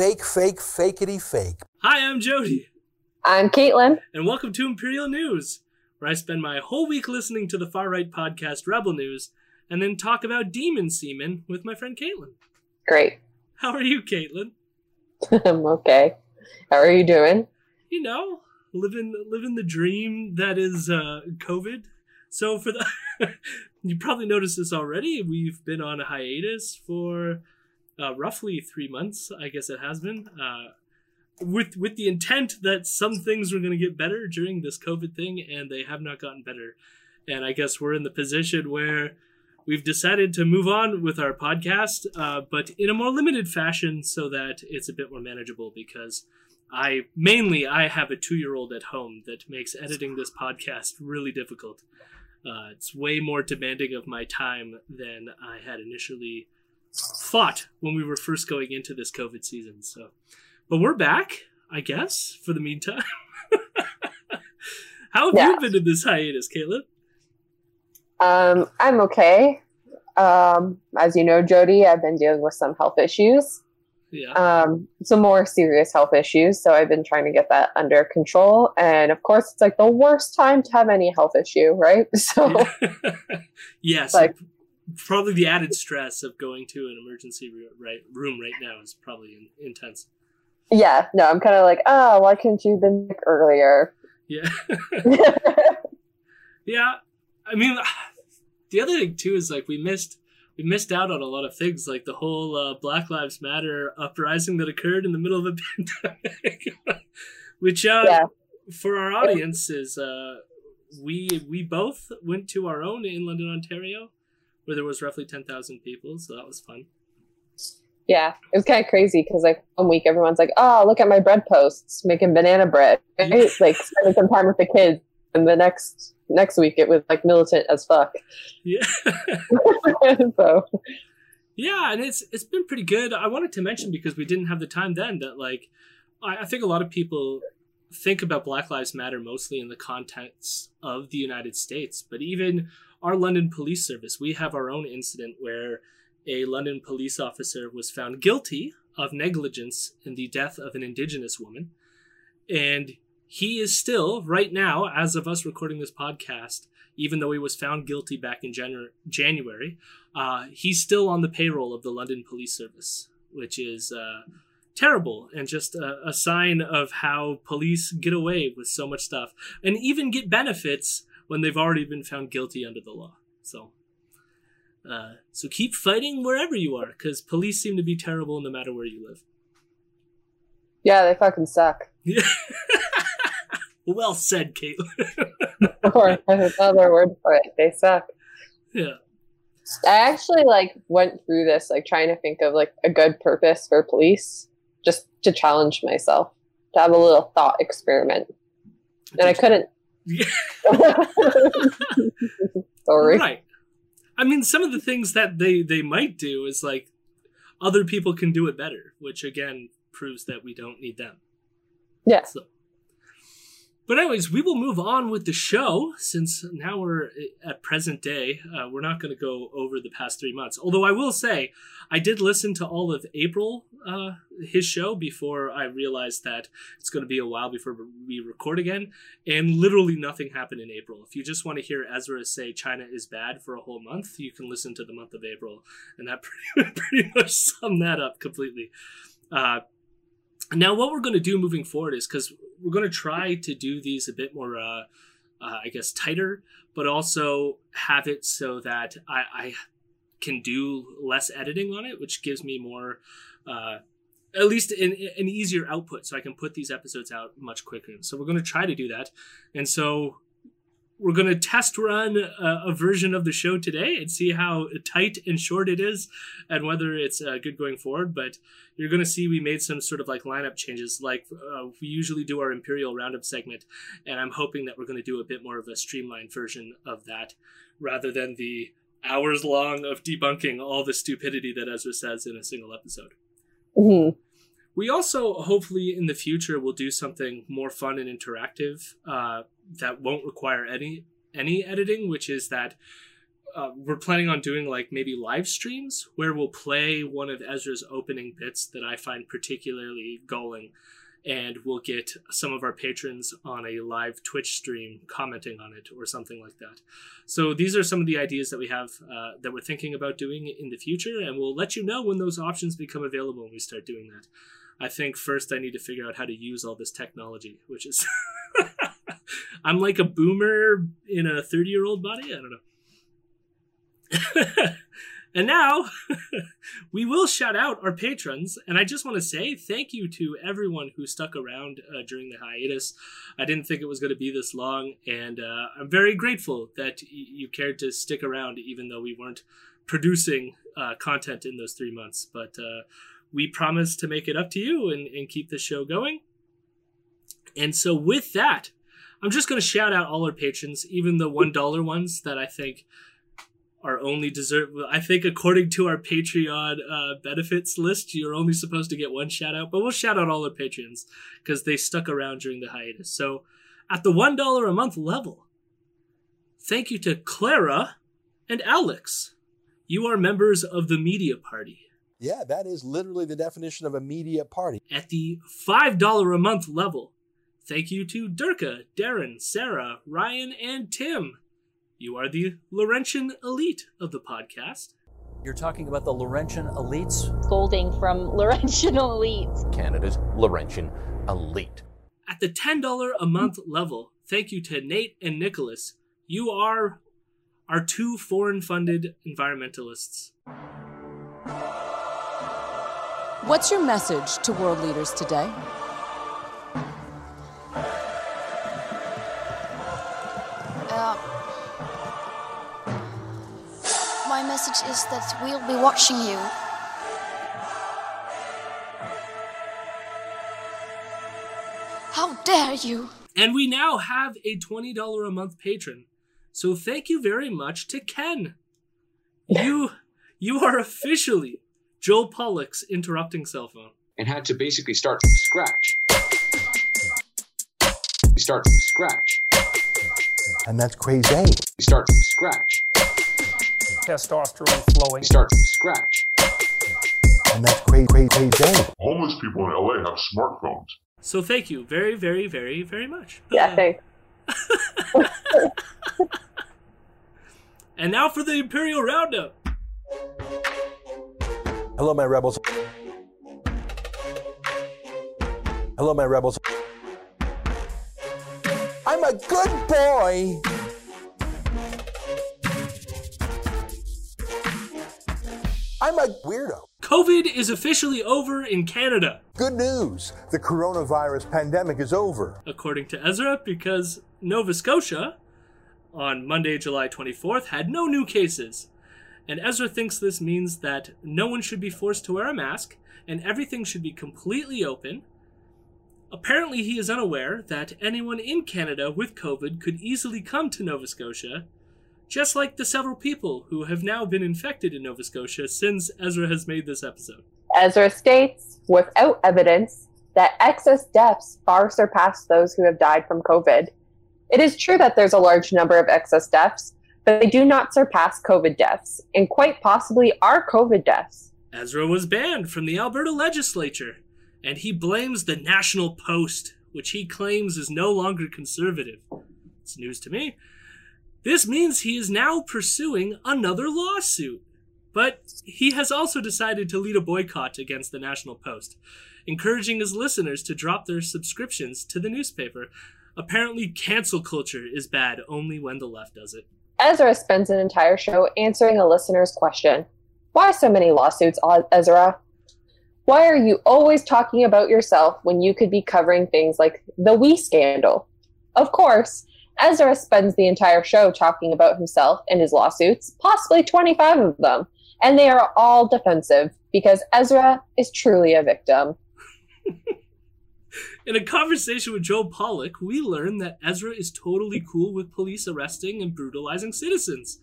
fake, fake, fakeity fake. Hi, I'm Jody. I'm Caitlin. And welcome to Imperial News, where I spend my whole week listening to the far right podcast Rebel News and then talk about demon semen with my friend Caitlin. Great. How are you, Caitlin? I'm okay. How are you doing? You know, living living the dream that is uh, COVID. So for the you probably noticed this already. We've been on a hiatus for uh, roughly three months. I guess it has been. Uh, with with the intent that some things were going to get better during this COVID thing, and they have not gotten better. And I guess we're in the position where we've decided to move on with our podcast, uh, but in a more limited fashion, so that it's a bit more manageable. Because I mainly I have a two year old at home that makes editing this podcast really difficult. Uh, it's way more demanding of my time than I had initially thought when we were first going into this COVID season. So, but we're back, I guess, for the meantime. How have Yeah. you been in this hiatus, Caleb? Um, I'm okay. Um, as you know, Jody, I've been dealing with some health issues, Yeah. um, some more serious health issues. So I've been trying to get that under control. And of course, it's like the worst time to have any health issue, right? So yes. like- probably the added stress of going to an emergency ro- right room right now is probably intense. yeah, no, I'm kind of like, oh, why couldn't you have been earlier? Yeah. yeah. I mean, the other thing too is like we missed we missed out on a lot of things, like the whole uh, Black Lives Matter uprising that occurred in the middle of a pandemic, which uh, Yeah. for our audience is uh, we we both went to our own in London, Ontario, where there was roughly ten thousand people, so that was fun. Yeah, it was kind of crazy because like one week everyone's like, "Oh, look at my bread posts, making banana bread," right? like spending some time with the kids, and the next next week it was like militant as fuck. Yeah. so Yeah, and it's it's been pretty good. I wanted to mention because we didn't have the time then that like I, I think a lot of people think about Black Lives Matter mostly in the context of the United States, but even our London Police Service, we have our own incident where a London police officer was found guilty of negligence in the death of an Indigenous woman, and he is still right now, as of us recording this podcast, even though he was found guilty back in Janu- January uh, he's still on the payroll of the London Police Service, which is uh, terrible and just a, a sign of how police get away with so much stuff and even get benefits when they've already been found guilty under the law. So, uh, so keep fighting wherever you are, because police seem to be terrible no matter where you live. yeah, they fucking suck. well said, Caitlin. or another word for it, they suck. yeah. I actually like went through this like trying to think of like a good purpose for police, just to challenge myself, to have a little thought experiment, and I couldn't. Sorry. Right. I mean, some of the things that they they might do is like other people can do it better, which again proves that we don't need them. Yeah. So, but anyways, we will move on with the show since now we're at present day. Uh, we're not going to go over the past three months. Although I will say, I did listen to all of April uh, his show before I realized that it's going to be a while before we record again, and literally nothing happened in April. If you just want to hear Ezra say China is bad for a whole month, you can listen to the month of April, and that pretty, pretty much summed that up completely. Uh, now, what we're going to do moving forward is because we're going to try to do these a bit more, uh, uh, I guess, tighter, but also have it so that I, I can do less editing on it, which gives me more, uh, at least an, an easier output, so I can put these episodes out much quicker. So we're going to try to do that, and so we're going to test run a, a, version of the show today and see how tight and short it is and whether it's uh, good going forward. But you're going to see we made some sort of like lineup changes. Like uh, we usually do our Imperial Roundup segment, and I'm hoping that we're going to do a bit more of a streamlined version of that rather than the hours long of debunking all the stupidity that Ezra says in a single episode. Mm-hmm. We also, hopefully, in the future, will do something more fun and interactive uh, that won't require any any editing. Which is that uh, we're planning on doing like maybe live streams where we'll play one of Ezra's opening bits that I find particularly galling, and we'll get some of our patrons on a live Twitch stream commenting on it or something like that. So these are some of the ideas that we have uh, that we're thinking about doing in the future, and we'll let you know when those options become available when we start doing that. I think first I need to figure out how to use all this technology, which is. I'm like a boomer in a 30 year old body. I don't know. and now we will shout out our patrons. And I just want to say thank you to everyone who stuck around uh, during the hiatus. I didn't think it was going to be this long. And uh, I'm very grateful that y- you cared to stick around, even though we weren't producing uh, content in those three months. But uh, we promise to make it up to you and, and keep the show going. And so, with that, I'm just going to shout out all our patrons, even the $1 ones that I think are only deserve. I think according to our Patreon uh, benefits list, you're only supposed to get one shout out, but we'll shout out all our patrons because they stuck around during the hiatus. So at the $1 a month level, thank you to Clara and Alex. You are members of the media party. Yeah, that is literally the definition of a media party. At the $5 a month level, thank you to Durka, Darren, Sarah, Ryan, and Tim. You are the Laurentian elite of the podcast. You're talking about the Laurentian elites? Golding from Laurentian elites. Canada's Laurentian elite. At the $10 a month level, thank you to Nate and Nicholas. You are our two foreign funded environmentalists. What's your message to world leaders today? Uh, my message is that we'll be watching you. How dare you! And we now have a $20 a month patron. So thank you very much to Ken. You you are officially Joel Pollak's interrupting cell phone. and had to basically start from scratch. We start from scratch. And that's crazy. We start from scratch. testosterone flowing. We start from scratch. And that's crazy, crazy, crazy. Homeless people in LA have smartphones. So thank you very, very, very, very much. Yeah, uh, thanks. And now for the Imperial Roundup. Hello, my rebels. Hello, my rebels. I'm a good boy. I'm a weirdo. COVID is officially over in Canada, Good news. The coronavirus pandemic is over. according to Ezra, because Nova Scotia, on Monday, July 24th, had no new cases. And Ezra thinks this means that no one should be forced to wear a mask and everything should be completely open. Apparently, he is unaware that anyone in Canada with COVID could easily come to Nova Scotia, just like the several people who have now been infected in Nova Scotia since Ezra has made this episode. Ezra states, without evidence, that excess deaths far surpass those who have died from COVID. It is true that there's a large number of excess deaths, but they do not surpass COVID deaths, and quite possibly are COVID deaths. Ezra was banned from the Alberta legislature, and he blames the National Post, which he claims is no longer conservative. It's news to me. This means he is now pursuing another lawsuit. But he has also decided to lead a boycott against the National Post, encouraging his listeners to drop their subscriptions to the newspaper. Apparently, cancel culture is bad only when the left does it. Ezra spends an entire show answering a listener's question Why so many lawsuits, Ezra? Why are you always talking about yourself when you could be covering things like the WE scandal? Of course, Ezra spends the entire show talking about himself and his lawsuits, possibly 25 of them, and they are all defensive because Ezra is truly a victim. In a conversation with Joe Pollak, we learn that Ezra is totally cool with police arresting and brutalizing citizens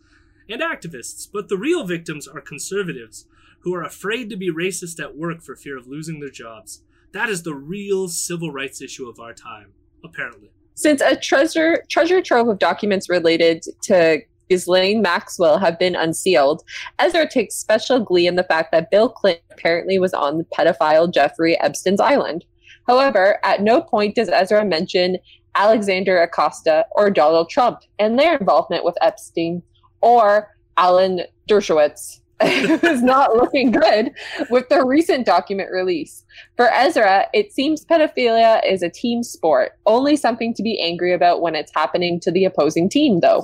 and activists, but the real victims are conservatives who are afraid to be racist at work for fear of losing their jobs. That is the real civil rights issue of our time, apparently. Since a treasure treasure trove of documents related to Ghislaine Maxwell have been unsealed, Ezra takes special glee in the fact that Bill Clinton apparently was on the pedophile Jeffrey Epstein's island. However, at no point does Ezra mention Alexander Acosta or Donald Trump and their involvement with Epstein or Alan Dershowitz, who's not looking good with the recent document release. For Ezra, it seems pedophilia is a team sport, only something to be angry about when it's happening to the opposing team, though.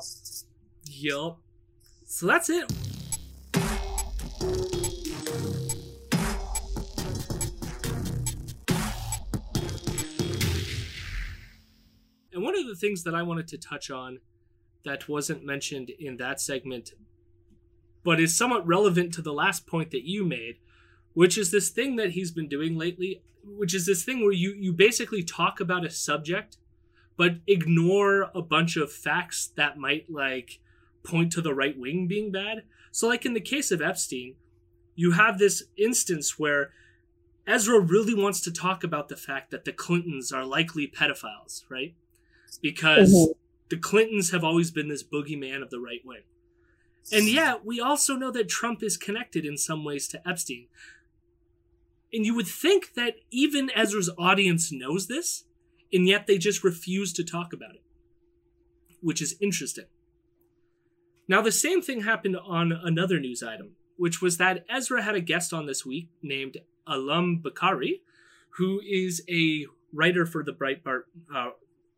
Yup. So that's it. One of the things that I wanted to touch on that wasn't mentioned in that segment, but is somewhat relevant to the last point that you made, which is this thing that he's been doing lately, which is this thing where you, you basically talk about a subject, but ignore a bunch of facts that might like point to the right wing being bad. So, like in the case of Epstein, you have this instance where Ezra really wants to talk about the fact that the Clintons are likely pedophiles, right? Because Mhm. the Clintons have always been this boogeyman of the right wing. And yet, we also know that Trump is connected in some ways to Epstein. And you would think that even Ezra's audience knows this, and yet they just refuse to talk about it, which is interesting. Now, the same thing happened on another news item, which was that Ezra had a guest on this week named Alum Bokhari, who is a writer for the Breitbart. Uh,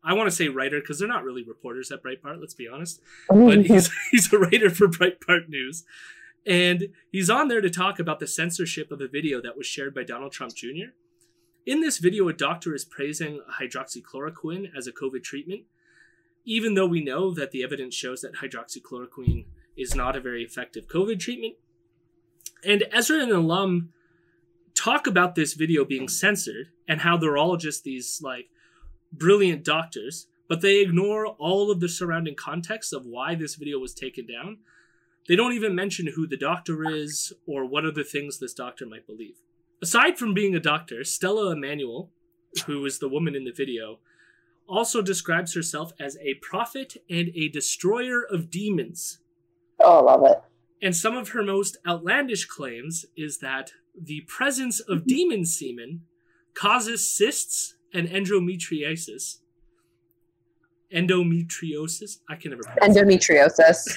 I want to say writer because they're not really reporters at Breitbart, let's be honest. But he's, he's a writer for Breitbart News. And he's on there to talk about the censorship of a video that was shared by Donald Trump Jr. In this video, a doctor is praising hydroxychloroquine as a COVID treatment, even though we know that the evidence shows that hydroxychloroquine is not a very effective COVID treatment. And Ezra and Alum talk about this video being censored and how they're all just these like brilliant doctors, but they ignore all of the surrounding context of why this video was taken down. They don't even mention who the doctor is or what other things this doctor might believe. Aside from being a doctor, Stella Immanuel, who is the woman in the video, also describes herself as a prophet and a destroyer of demons. Oh, I love it. And some of her most outlandish claims is that the presence of demon semen causes cysts and endometriosis. Endometriosis? I can never pronounce. Endometriosis.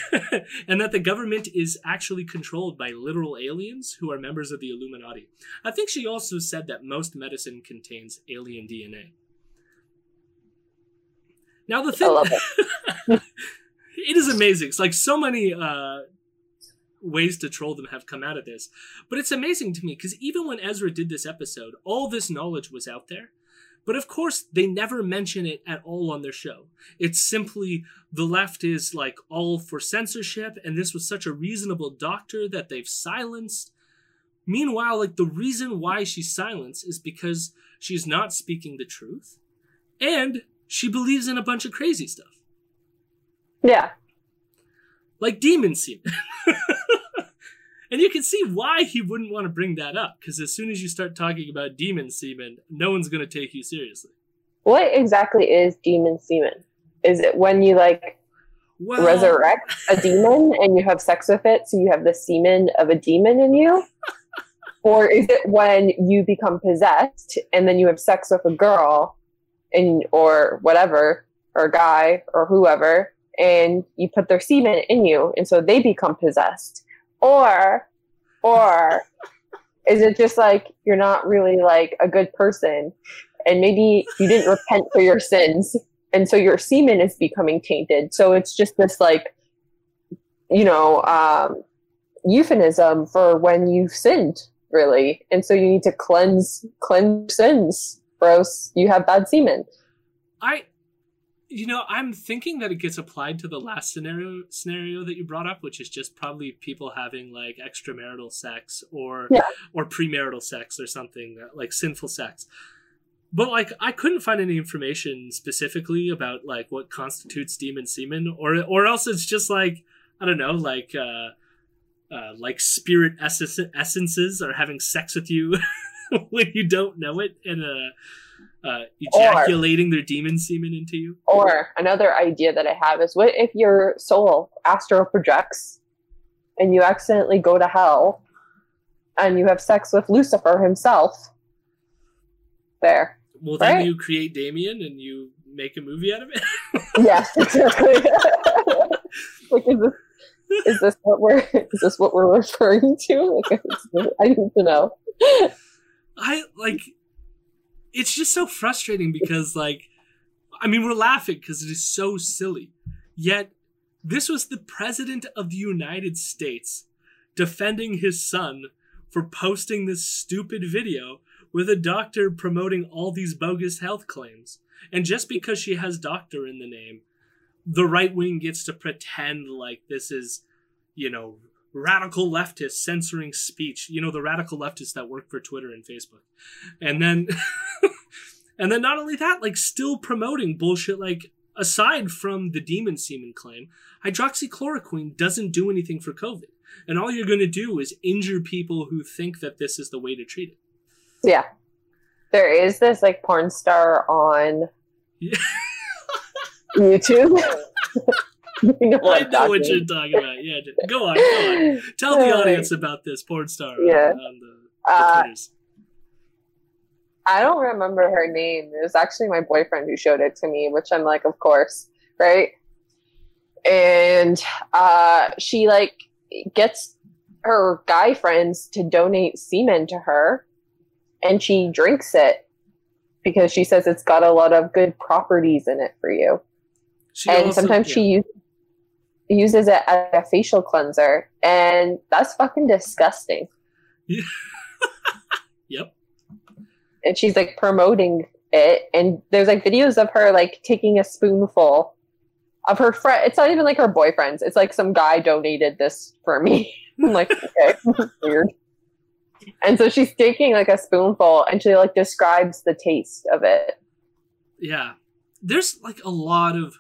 and that the government is actually controlled by literal aliens who are members of the Illuminati. I think she also said that most medicine contains alien DNA. Now the thing, love it is amazing. It's like so many uh, ways to troll them have come out of this, but it's amazing to me because even when Ezra did this episode, all this knowledge was out there. But of course, they never mention it at all on their show. It's simply the left is like all for censorship, and this was such a reasonable doctor that they've silenced. Meanwhile, like the reason why she's silenced is because she's not speaking the truth, and she believes in a bunch of crazy stuff, Yeah. like demon semen. and you can see why he wouldn't want to bring that up, because as soon as you start talking about demon semen, no one's going to take you seriously. What exactly is demon semen? Is it when you like Well, resurrect a demon and you have sex with it, so you have the semen of a demon in you? or is it when you become possessed and then you have sex with a girl and or whatever, or a guy or whoever, and you put their semen in you and so they become possessed? Or or is it just like you're not really like a good person. And maybe you didn't repent for your sins. And so your semen is becoming tainted. So it's just this like you know um euphemism for when you've sinned really. And so you need to cleanse cleanse sins. Else you have bad semen. I, you know, I'm thinking that it gets applied to the last scenario scenario that you brought up, which is just probably people having like extramarital sex or Yeah. or premarital sex or something that, like sinful sex. But like, I couldn't find any information specifically about like what constitutes demon semen, or or else it's just like I don't know, like uh, uh like spirit essence- essences are having sex with you. when you don't know it and uh, uh, ejaculating their demon semen into you. Or another idea that I have is what if your soul astral projects and you accidentally go to hell and you have sex with Lucifer himself? There. Well, then Right. you create Damien and you make a movie out of it. Yes, exactly. like, is this is this what we're is this what we're referring to? Like, I need to know. I like it's just so frustrating because like I mean we're laughing because it is so silly. Yet this was the president of the United States defending his son for posting this stupid video with a doctor promoting all these bogus health claims. And just because she has doctor in the name, the right wing gets to pretend like this is, you know, radical leftists censoring speech. You know, the radical leftists that work for Twitter and Facebook. And then and then not only that, like still promoting bullshit like aside from the demon semen claim, hydroxychloroquine doesn't do anything for COVID. And all you're going to do is injure people who think that this is the way to treat it. Yeah. There is this like porn star on Yeah. YouTube. you know I know what you're talking about. Yeah, go on, go on. Tell the audience about this porn star on- Yeah. on, the, the Uh. I don't remember her name. It was actually my boyfriend who showed it to me, which I'm like, of course, right? And uh, she like gets her guy friends to donate semen to her, and she drinks it because she says it's got a lot of good properties in it for you. She and also- sometimes yeah. she use, uses it as a facial cleanser, and that's fucking disgusting. Yep. and she's like promoting it and there's like videos of her like taking a spoonful of her friend it's not even like her boyfriend's it's like some guy donated this for me i'm like okay weird and so she's taking like a spoonful and she like describes the taste of it Yeah. There's like a lot of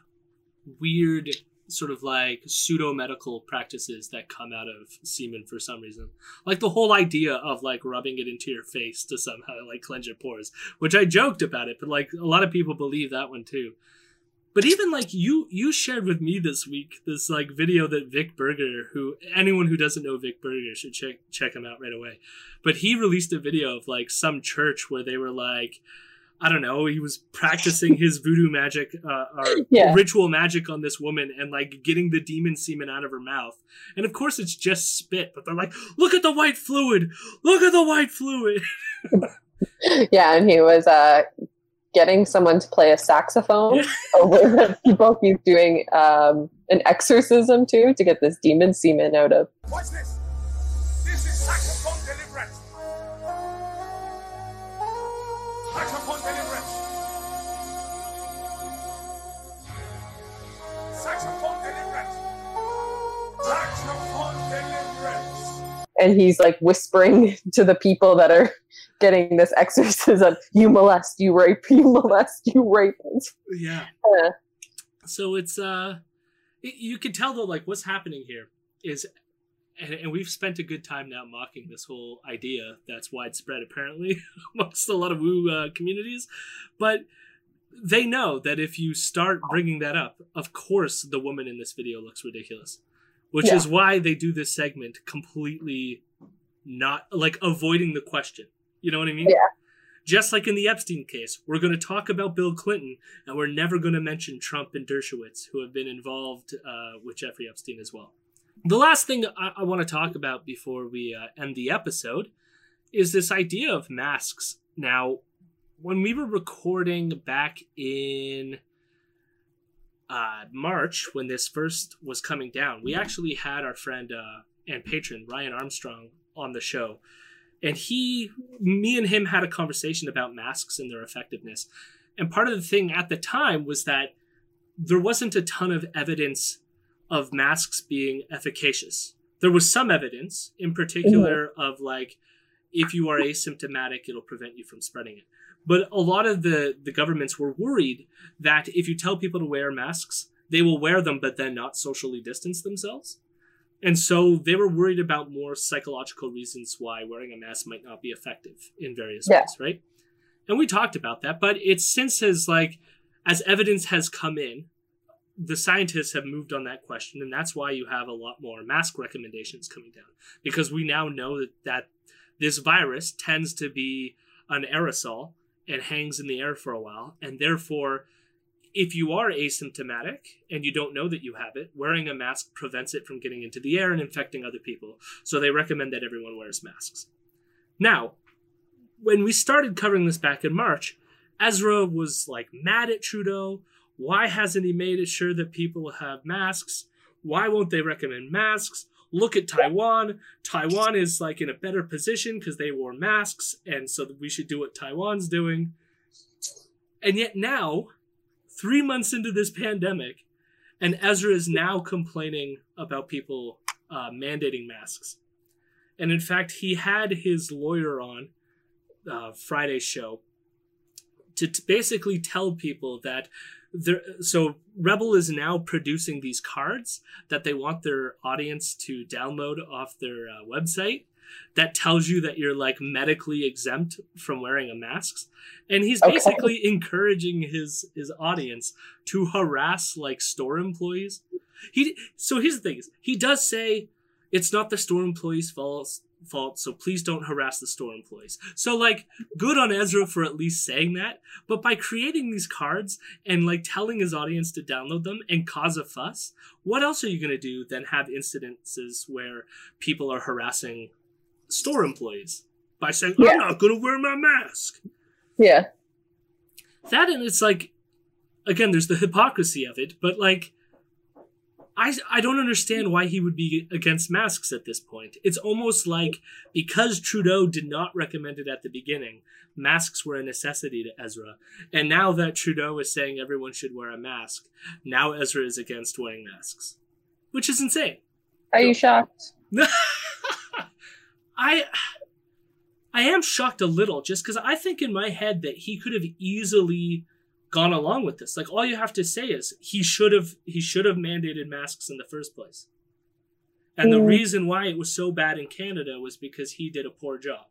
weird sort of like pseudo medical practices that come out of semen for some reason. Like the whole idea of like rubbing it into your face to somehow like cleanse your pores, which I joked about it, but like a lot of people believe that one too. But even like you you shared with me this week this like video that Vic Berger, who anyone who doesn't know Vic Berger should check check him out right away. But he released a video of like some church where they were like I don't know, he was practicing his voodoo magic uh, or Yeah. ritual magic on this woman and like getting the demon semen out of her mouth. And of course it's just spit, but they're like, look at the white fluid! Look at the white fluid! yeah and he was uh getting someone to play a saxophone over the people he's doing um an exorcism to to get this demon semen out of Watch this. This and he's like whispering to the people that are getting this exorcism you molest you rape you molest you rape. Yeah. Uh, So it's uh you can tell though like what's happening here is and, and we've spent a good time now mocking this whole idea that's widespread apparently amongst a lot of woo uh, communities. But they know that if you start bringing that up of course the woman in this video looks ridiculous which Yeah. is why they do this segment completely not like avoiding the question you know what i mean Yeah. just like in the Epstein case, we're going to talk about Bill Clinton, and we're never going to mention Trump and Dershowitz, who have been involved uh, with Jeffrey Epstein as well. The last thing I, I want to talk about before we uh, end the episode is this idea of masks. Now, when we were recording back in uh, March, when this first was coming down, we actually had our friend uh, and patron Ryan Armstrong on the show. And he me and him had a conversation about masks and their effectiveness. And part of the thing at the time was that there wasn't a ton of evidence of masks being efficacious. There was some evidence in particular of like if you are asymptomatic it'll prevent you from spreading it but a lot of the the governments were worried that if you tell people to wear masks they will wear them but then not socially distance themselves And so they were worried about more psychological reasons why wearing a mask might not be effective in various Yeah. ways, right? And we talked about that, but it since has like as evidence has come in, the scientists have moved on that question, and that's why you have a lot more mask recommendations coming down because we now know that, that this virus tends to be an aerosol and hangs in the air for a while, and therefore, if you are asymptomatic and you don't know that you have it, wearing a mask prevents it from getting into the air and infecting other people. So they recommend that everyone wears masks. Now, when we started covering this back in March, Ezra was like mad at Trudeau. Why hasn't he made it sure that people have masks? Why won't they recommend masks? Look at Taiwan. Taiwan is like in a better position because they wore masks, and so we should do what Taiwan's doing. And yet now, three months into this pandemic, and Ezra is now complaining about people uh, mandating masks. And in fact, he had his lawyer on uh, Friday's show to t- basically tell people that there, so Rebel is now producing these cards that they want their audience to download off their uh, website that tells you that you're like medically exempt from wearing a mask and he's Okay. basically encouraging his his audience to harass like store employees he so here's the thing is, he does say it's not the store employees fault fault so please don't harass the store employees so like good on ezra for at least saying that but by creating these cards and like telling his audience to download them and cause a fuss what else are you going to do than have incidences where people are harassing store employees by saying Yeah. i'm not going to wear my mask Yeah. that and it's like again there's the hypocrisy of it but like I, I don't understand why he would be against masks at this point. It's almost like because Trudeau did not recommend it at the beginning, masks were a necessity to Ezra. And now that Trudeau is saying everyone should wear a mask, now Ezra is against wearing masks, which is insane. Are you shocked? I I am shocked a little just because I think in my head that he could have easily gone along with this. Like all you have to say is he should have he should have mandated masks in the first place. And the Mm. reason why it was so bad in Canada was because he did a poor job.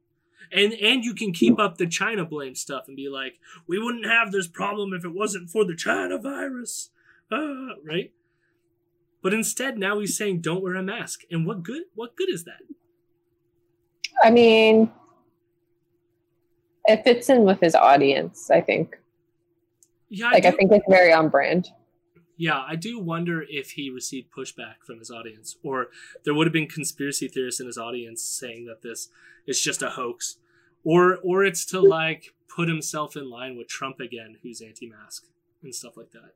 And and you can keep up the China blame stuff and be like, we wouldn't have this problem if it wasn't for the China virus. Ah, right? But instead now he's saying don't wear a mask. And what good what good is that? I mean, it fits in with his audience, I think. Yeah, Like, I do- think it's very on brand. Yeah, I do wonder if he received pushback from his audience, or there would have been conspiracy theorists in his audience saying that this is just a hoax, or or it's to hmm. like put himself in line with Trump again, who's anti-mask and stuff like that.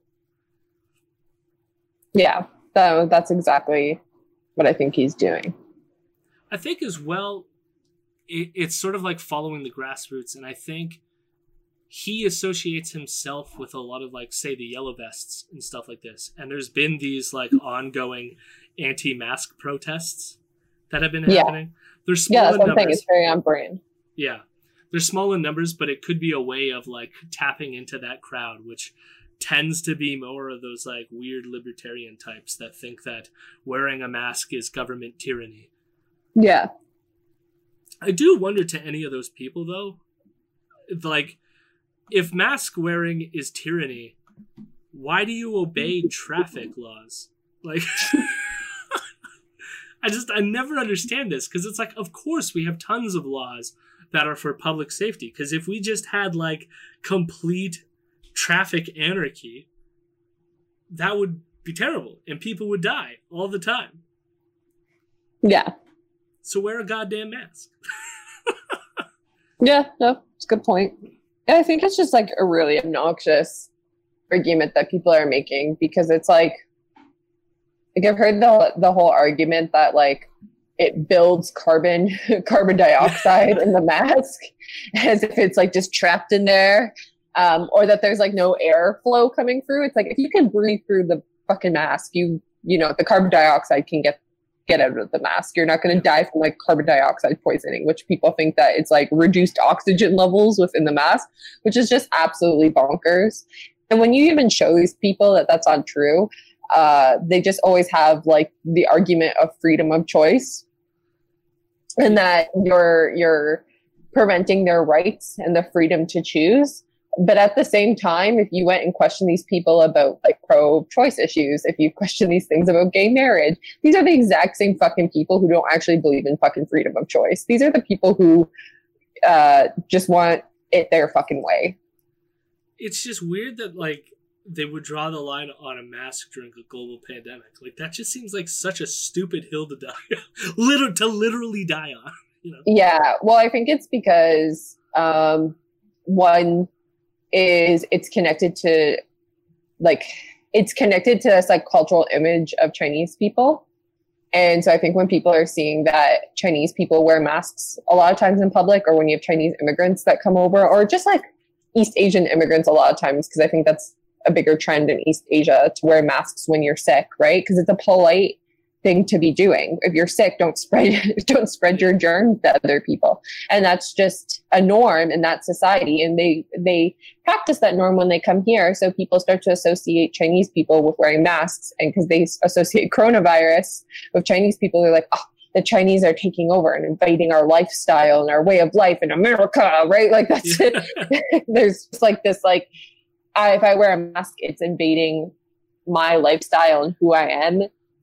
Yeah, that, that's exactly what I think he's doing. I think as well, it, it's sort of like following the grassroots, and I think he associates himself with a lot of like say the yellow vests and stuff like this. And there's been these like ongoing anti-mask protests that have been Yeah. happening. They're small Yeah, that's in numbers. It's very on brand. Yeah. They're small in numbers, but it could be a way of like tapping into that crowd, which tends to be more of those like weird libertarian types that think that wearing a mask is government tyranny. Yeah. I do wonder to any of those people though, like if mask wearing is tyranny, why do you obey traffic laws? Like I just I never understand this because it's like of course we have tons of laws that are for public safety because if we just had like complete traffic anarchy that would be terrible and people would die all the time. Yeah. So wear a goddamn mask. Yeah, no, it's a good point. And I think it's just like a really obnoxious argument that people are making because it's like, like I've heard the the whole argument that like it builds carbon carbon dioxide in the mask as if it's like just trapped in there, um, or that there's like no airflow coming through. It's like if you can breathe through the fucking mask, you you know the carbon dioxide can get get out of the mask. You're not going to die from like carbon dioxide poisoning, which people think that it's like reduced oxygen levels within the mask, which is just absolutely bonkers. And when you even show these people that that's untrue, uh, they just always have like the argument of freedom of choice and that you're you're preventing their rights and the freedom to choose but at the same time if you went and questioned these people about like pro-choice issues if you question these things about gay marriage these are the exact same fucking people who don't actually believe in fucking freedom of choice these are the people who uh, just want it their fucking way It's just weird that like they would draw the line on a mask during a global pandemic. Like that just seems like such a stupid hill to die, literally to literally die on. You know? Yeah, well, I think it's because um, one is it's connected to like it's connected to this like cultural image of Chinese people. And so I think when people are seeing that Chinese people wear masks a lot of times in public, or when you have Chinese immigrants that come over, or just like East Asian immigrants a lot of times, because I think that's a bigger trend in East Asia to wear masks when you're sick, right? Because it's a polite thing to be doing. If you're sick, don't spread don't spread your germs to other people. And that's just a norm in that society. And they they practice that norm when they come here. So people start to associate Chinese people with wearing masks. And because they associate coronavirus with Chinese people, they're like, oh, the Chinese are taking over and invading our lifestyle and our way of life in America, right? Like that's it. There's just like this like I, if I wear a mask, it's invading my lifestyle and who I am.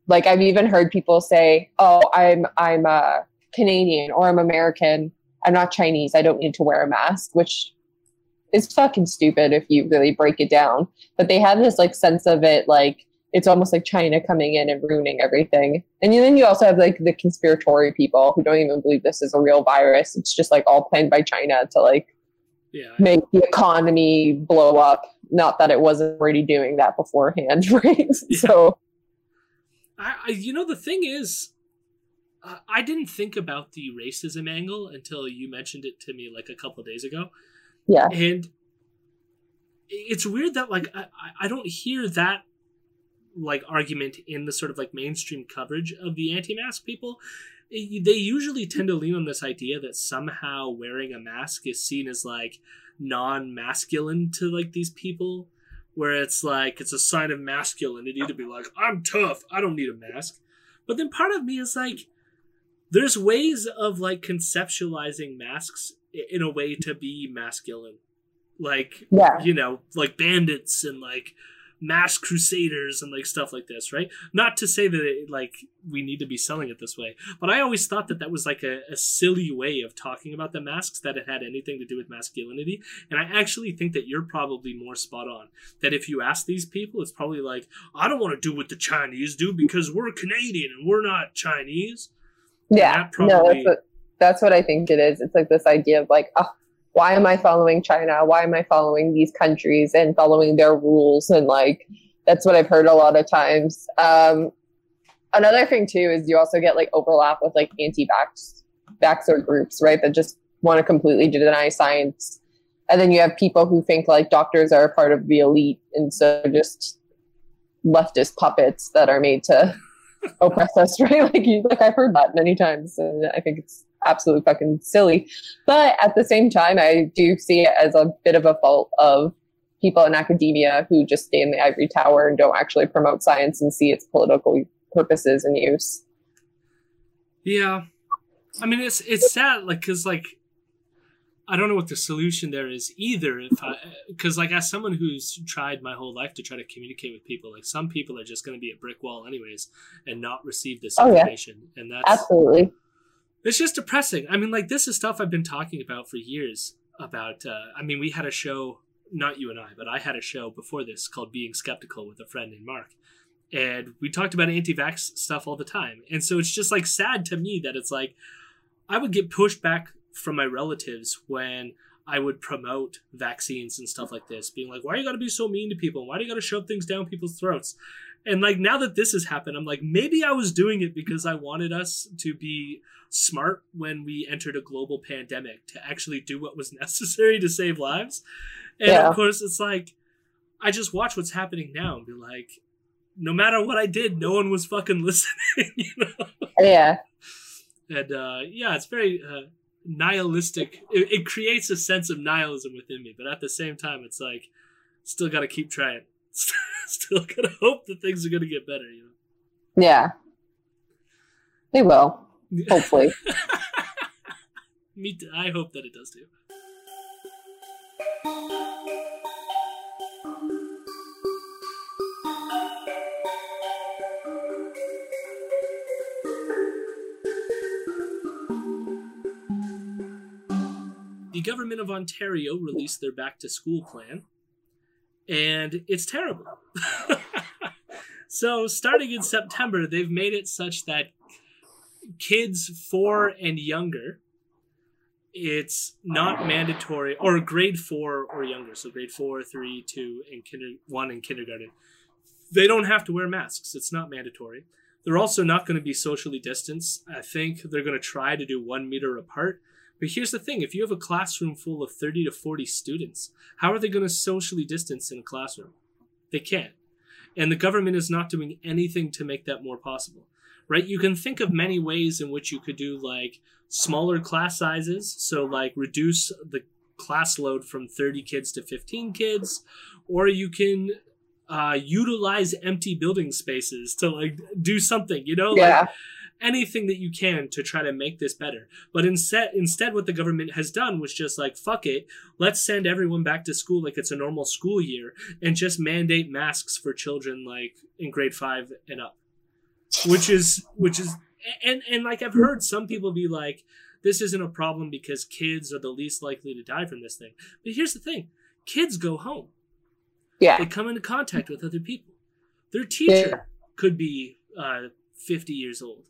Like I've even heard people say, "Oh, I'm I'm a Canadian or I'm American. I'm not Chinese. I don't need to wear a mask," which is fucking stupid if you really break it down. But they have this like sense of it, like it's almost like China coming in and ruining everything. And then you also have like the conspiratory people who don't even believe this is a real virus. It's just like all planned by China to like yeah. make the economy blow up. Not that it wasn't already doing that beforehand, right? Yeah. So, I, I, you know, the thing is, uh, I didn't think about the racism angle until you mentioned it to me like a couple days ago. Yeah, and it's weird that like I, I don't hear that like argument in the sort of like mainstream coverage of the anti-mask people. They usually tend to lean on this idea that somehow wearing a mask is seen as like non-masculine to like these people where it's like it's a sign of masculinity to be like i'm tough. I don't need a mask. But then part of me is like there's ways of like conceptualizing masks in a way to be masculine. Like yeah. you know like bandits and like mass crusaders and like stuff like this right? Not to say that it, like we need to be selling it this way but i always thought that that was like a, a, silly way of talking about the masks that it had anything to do with masculinity and i actually think that you're probably more spot on that if you ask these people it's probably like i don't want to do what the chinese do because we're canadian and we're not chinese. Yeah probably, no that's what, that's what i think it is. It's like this idea of like oh why am I following China? Why am I following these countries and following their rules? And like, that's what I've heard a lot of times. Um, another thing too is you also get like overlap with like anti-vax vaxxer groups, right? That just want to completely deny science. And then you have people who think like doctors are a part of the elite, and so just leftist puppets that are made to oppress us, right? Like you, like I've heard that many times, and I think it's absolutely fucking silly. But at the same time, I do see it as a bit of a fault of people in academia who just stay in the ivory tower and don't actually promote science and see its political purposes and use. Yeah, I mean it's it's sad, like because like I don't know what the solution there is either. If I, because like as someone who's tried my whole life to try to communicate with people, like some people are just going to be a brick wall anyways and not receive this oh, information, yeah. and that's absolutely. It's just depressing. I mean, like this is stuff I've been talking about for years. About, uh, I mean, we had a show, not you and I, but I had a show before this called Being Skeptical with a friend named Mark, and we talked about anti-vax stuff all the time. And so it's just like sad to me that it's like I would get pushed back from my relatives when I would promote vaccines and stuff like this, being like, why are you gotta be so mean to people? Why do you gotta shove things down people's throats? And like now that this has happened, I'm like, maybe I was doing it because I wanted us to be smart when we entered a global pandemic to actually do what was necessary to save lives. And yeah. of course, it's like, I just watch what's happening now and be like, no matter what I did, no one was fucking listening, you know? Yeah. And uh, yeah, it's very uh, nihilistic. It, it creates a sense of nihilism within me, but at the same time, it's like, still got to keep trying. Still gotta hope that things are gonna get better, you know. Yeah. They will. Hopefully. Me, too. I hope that it does too. The government of Ontario released their back to school plan, and it's terrible. so, starting in September, they've made it such that kids four and younger, it's not mandatory, or grade four or younger, so grade four, three, two, and kinder, one in kindergarten, they don't have to wear masks. It's not mandatory. They're also not going to be socially distanced. I think they're going to try to do one meter apart. But here's the thing if you have a classroom full of 30 to 40 students, how are they going to socially distance in a classroom? They can't. And the government is not doing anything to make that more possible, right? You can think of many ways in which you could do like smaller class sizes. So, like, reduce the class load from 30 kids to 15 kids, or you can uh, utilize empty building spaces to like do something, you know? Yeah. Like, anything that you can to try to make this better. But instead, instead, what the government has done was just like, fuck it, let's send everyone back to school like it's a normal school year and just mandate masks for children like in grade five and up. Which is, which is, and, and like I've heard some people be like, this isn't a problem because kids are the least likely to die from this thing. But here's the thing kids go home. Yeah. They come into contact with other people. Their teacher Yeah. could be uh, 50 years old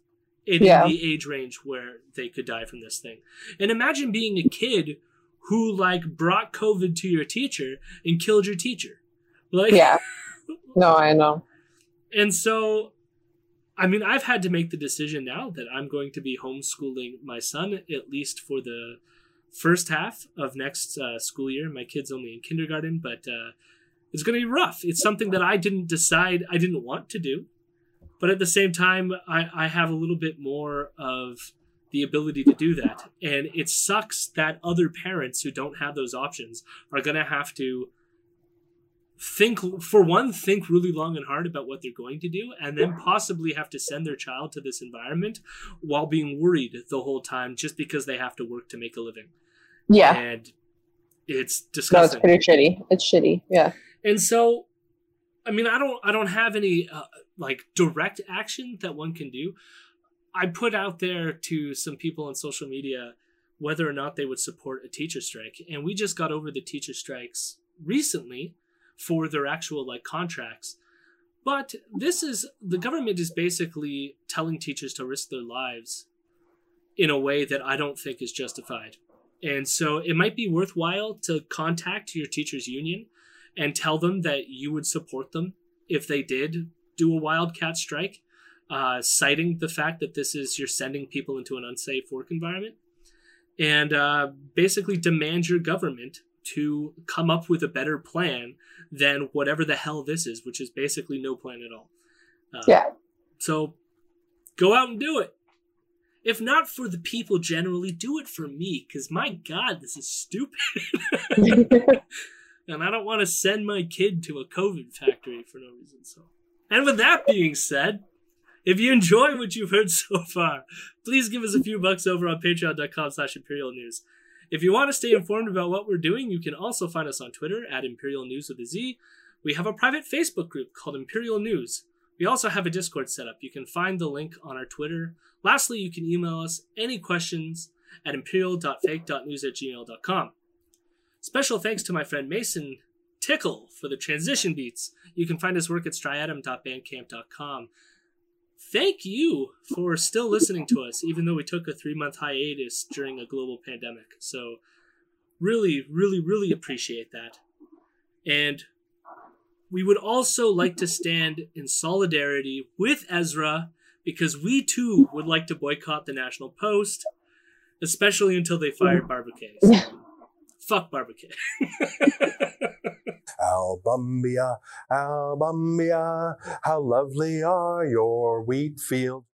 in Yeah. the age range where they could die from this thing. And imagine being a kid who like brought COVID to your teacher and killed your teacher. Like Yeah. No, I know. and so I mean I've had to make the decision now that I'm going to be homeschooling my son at least for the first half of next uh, school year. My kid's only in kindergarten, but uh, it's going to be rough. It's something that I didn't decide I didn't want to do, but at the same time, I, I have a little bit more of the ability to do that. And it sucks that other parents who don't have those options are going to have to think, for one, think really long and hard about what they're going to do, and then possibly have to send their child to this environment while being worried the whole time just because they have to work to make a living. Yeah. And it's No, it's disgusting. pretty shitty. It's shitty. Yeah. And so, I mean, I don't, I don't have any uh, like direct action that one can do. I put out there to some people on social media whether or not they would support a teacher strike, and we just got over the teacher strikes recently for their actual like contracts. But this is the government is basically telling teachers to risk their lives in a way that I don't think is justified. And so it might be worthwhile to contact your teachers union and tell them that you would support them if they did do a wildcat strike, uh, citing the fact that this is you're sending people into an unsafe work environment, and uh, basically demand your government to come up with a better plan than whatever the hell this is, which is basically no plan at all. Uh, Yeah. So go out and do it. If not for the people generally, do it for me, because my God, this is stupid. and I don't want to send my kid to a COVID factory for no reason. So, and with that being said, if you enjoy what you've heard so far, please give us a few bucks over on patreon.com slash imperial news. If you want to stay informed about what we're doing, you can also find us on Twitter at Imperial News with a Z. We have a private Facebook group called Imperial News. We also have a Discord set up. You can find the link on our Twitter. Lastly, you can email us any questions at imperial.fake.news at gmail.com. Special thanks to my friend Mason Tickle for the transition beats. You can find his work at striatum.bandcamp.com. Thank you for still listening to us, even though we took a three month hiatus during a global pandemic. So, really, really, really appreciate that. And we would also like to stand in solidarity with Ezra because we too would like to boycott the National Post, especially until they fired Barbara Kay. So, fuck Barbara Kay. Albumbia, Albumbia, how lovely are your wheat fields.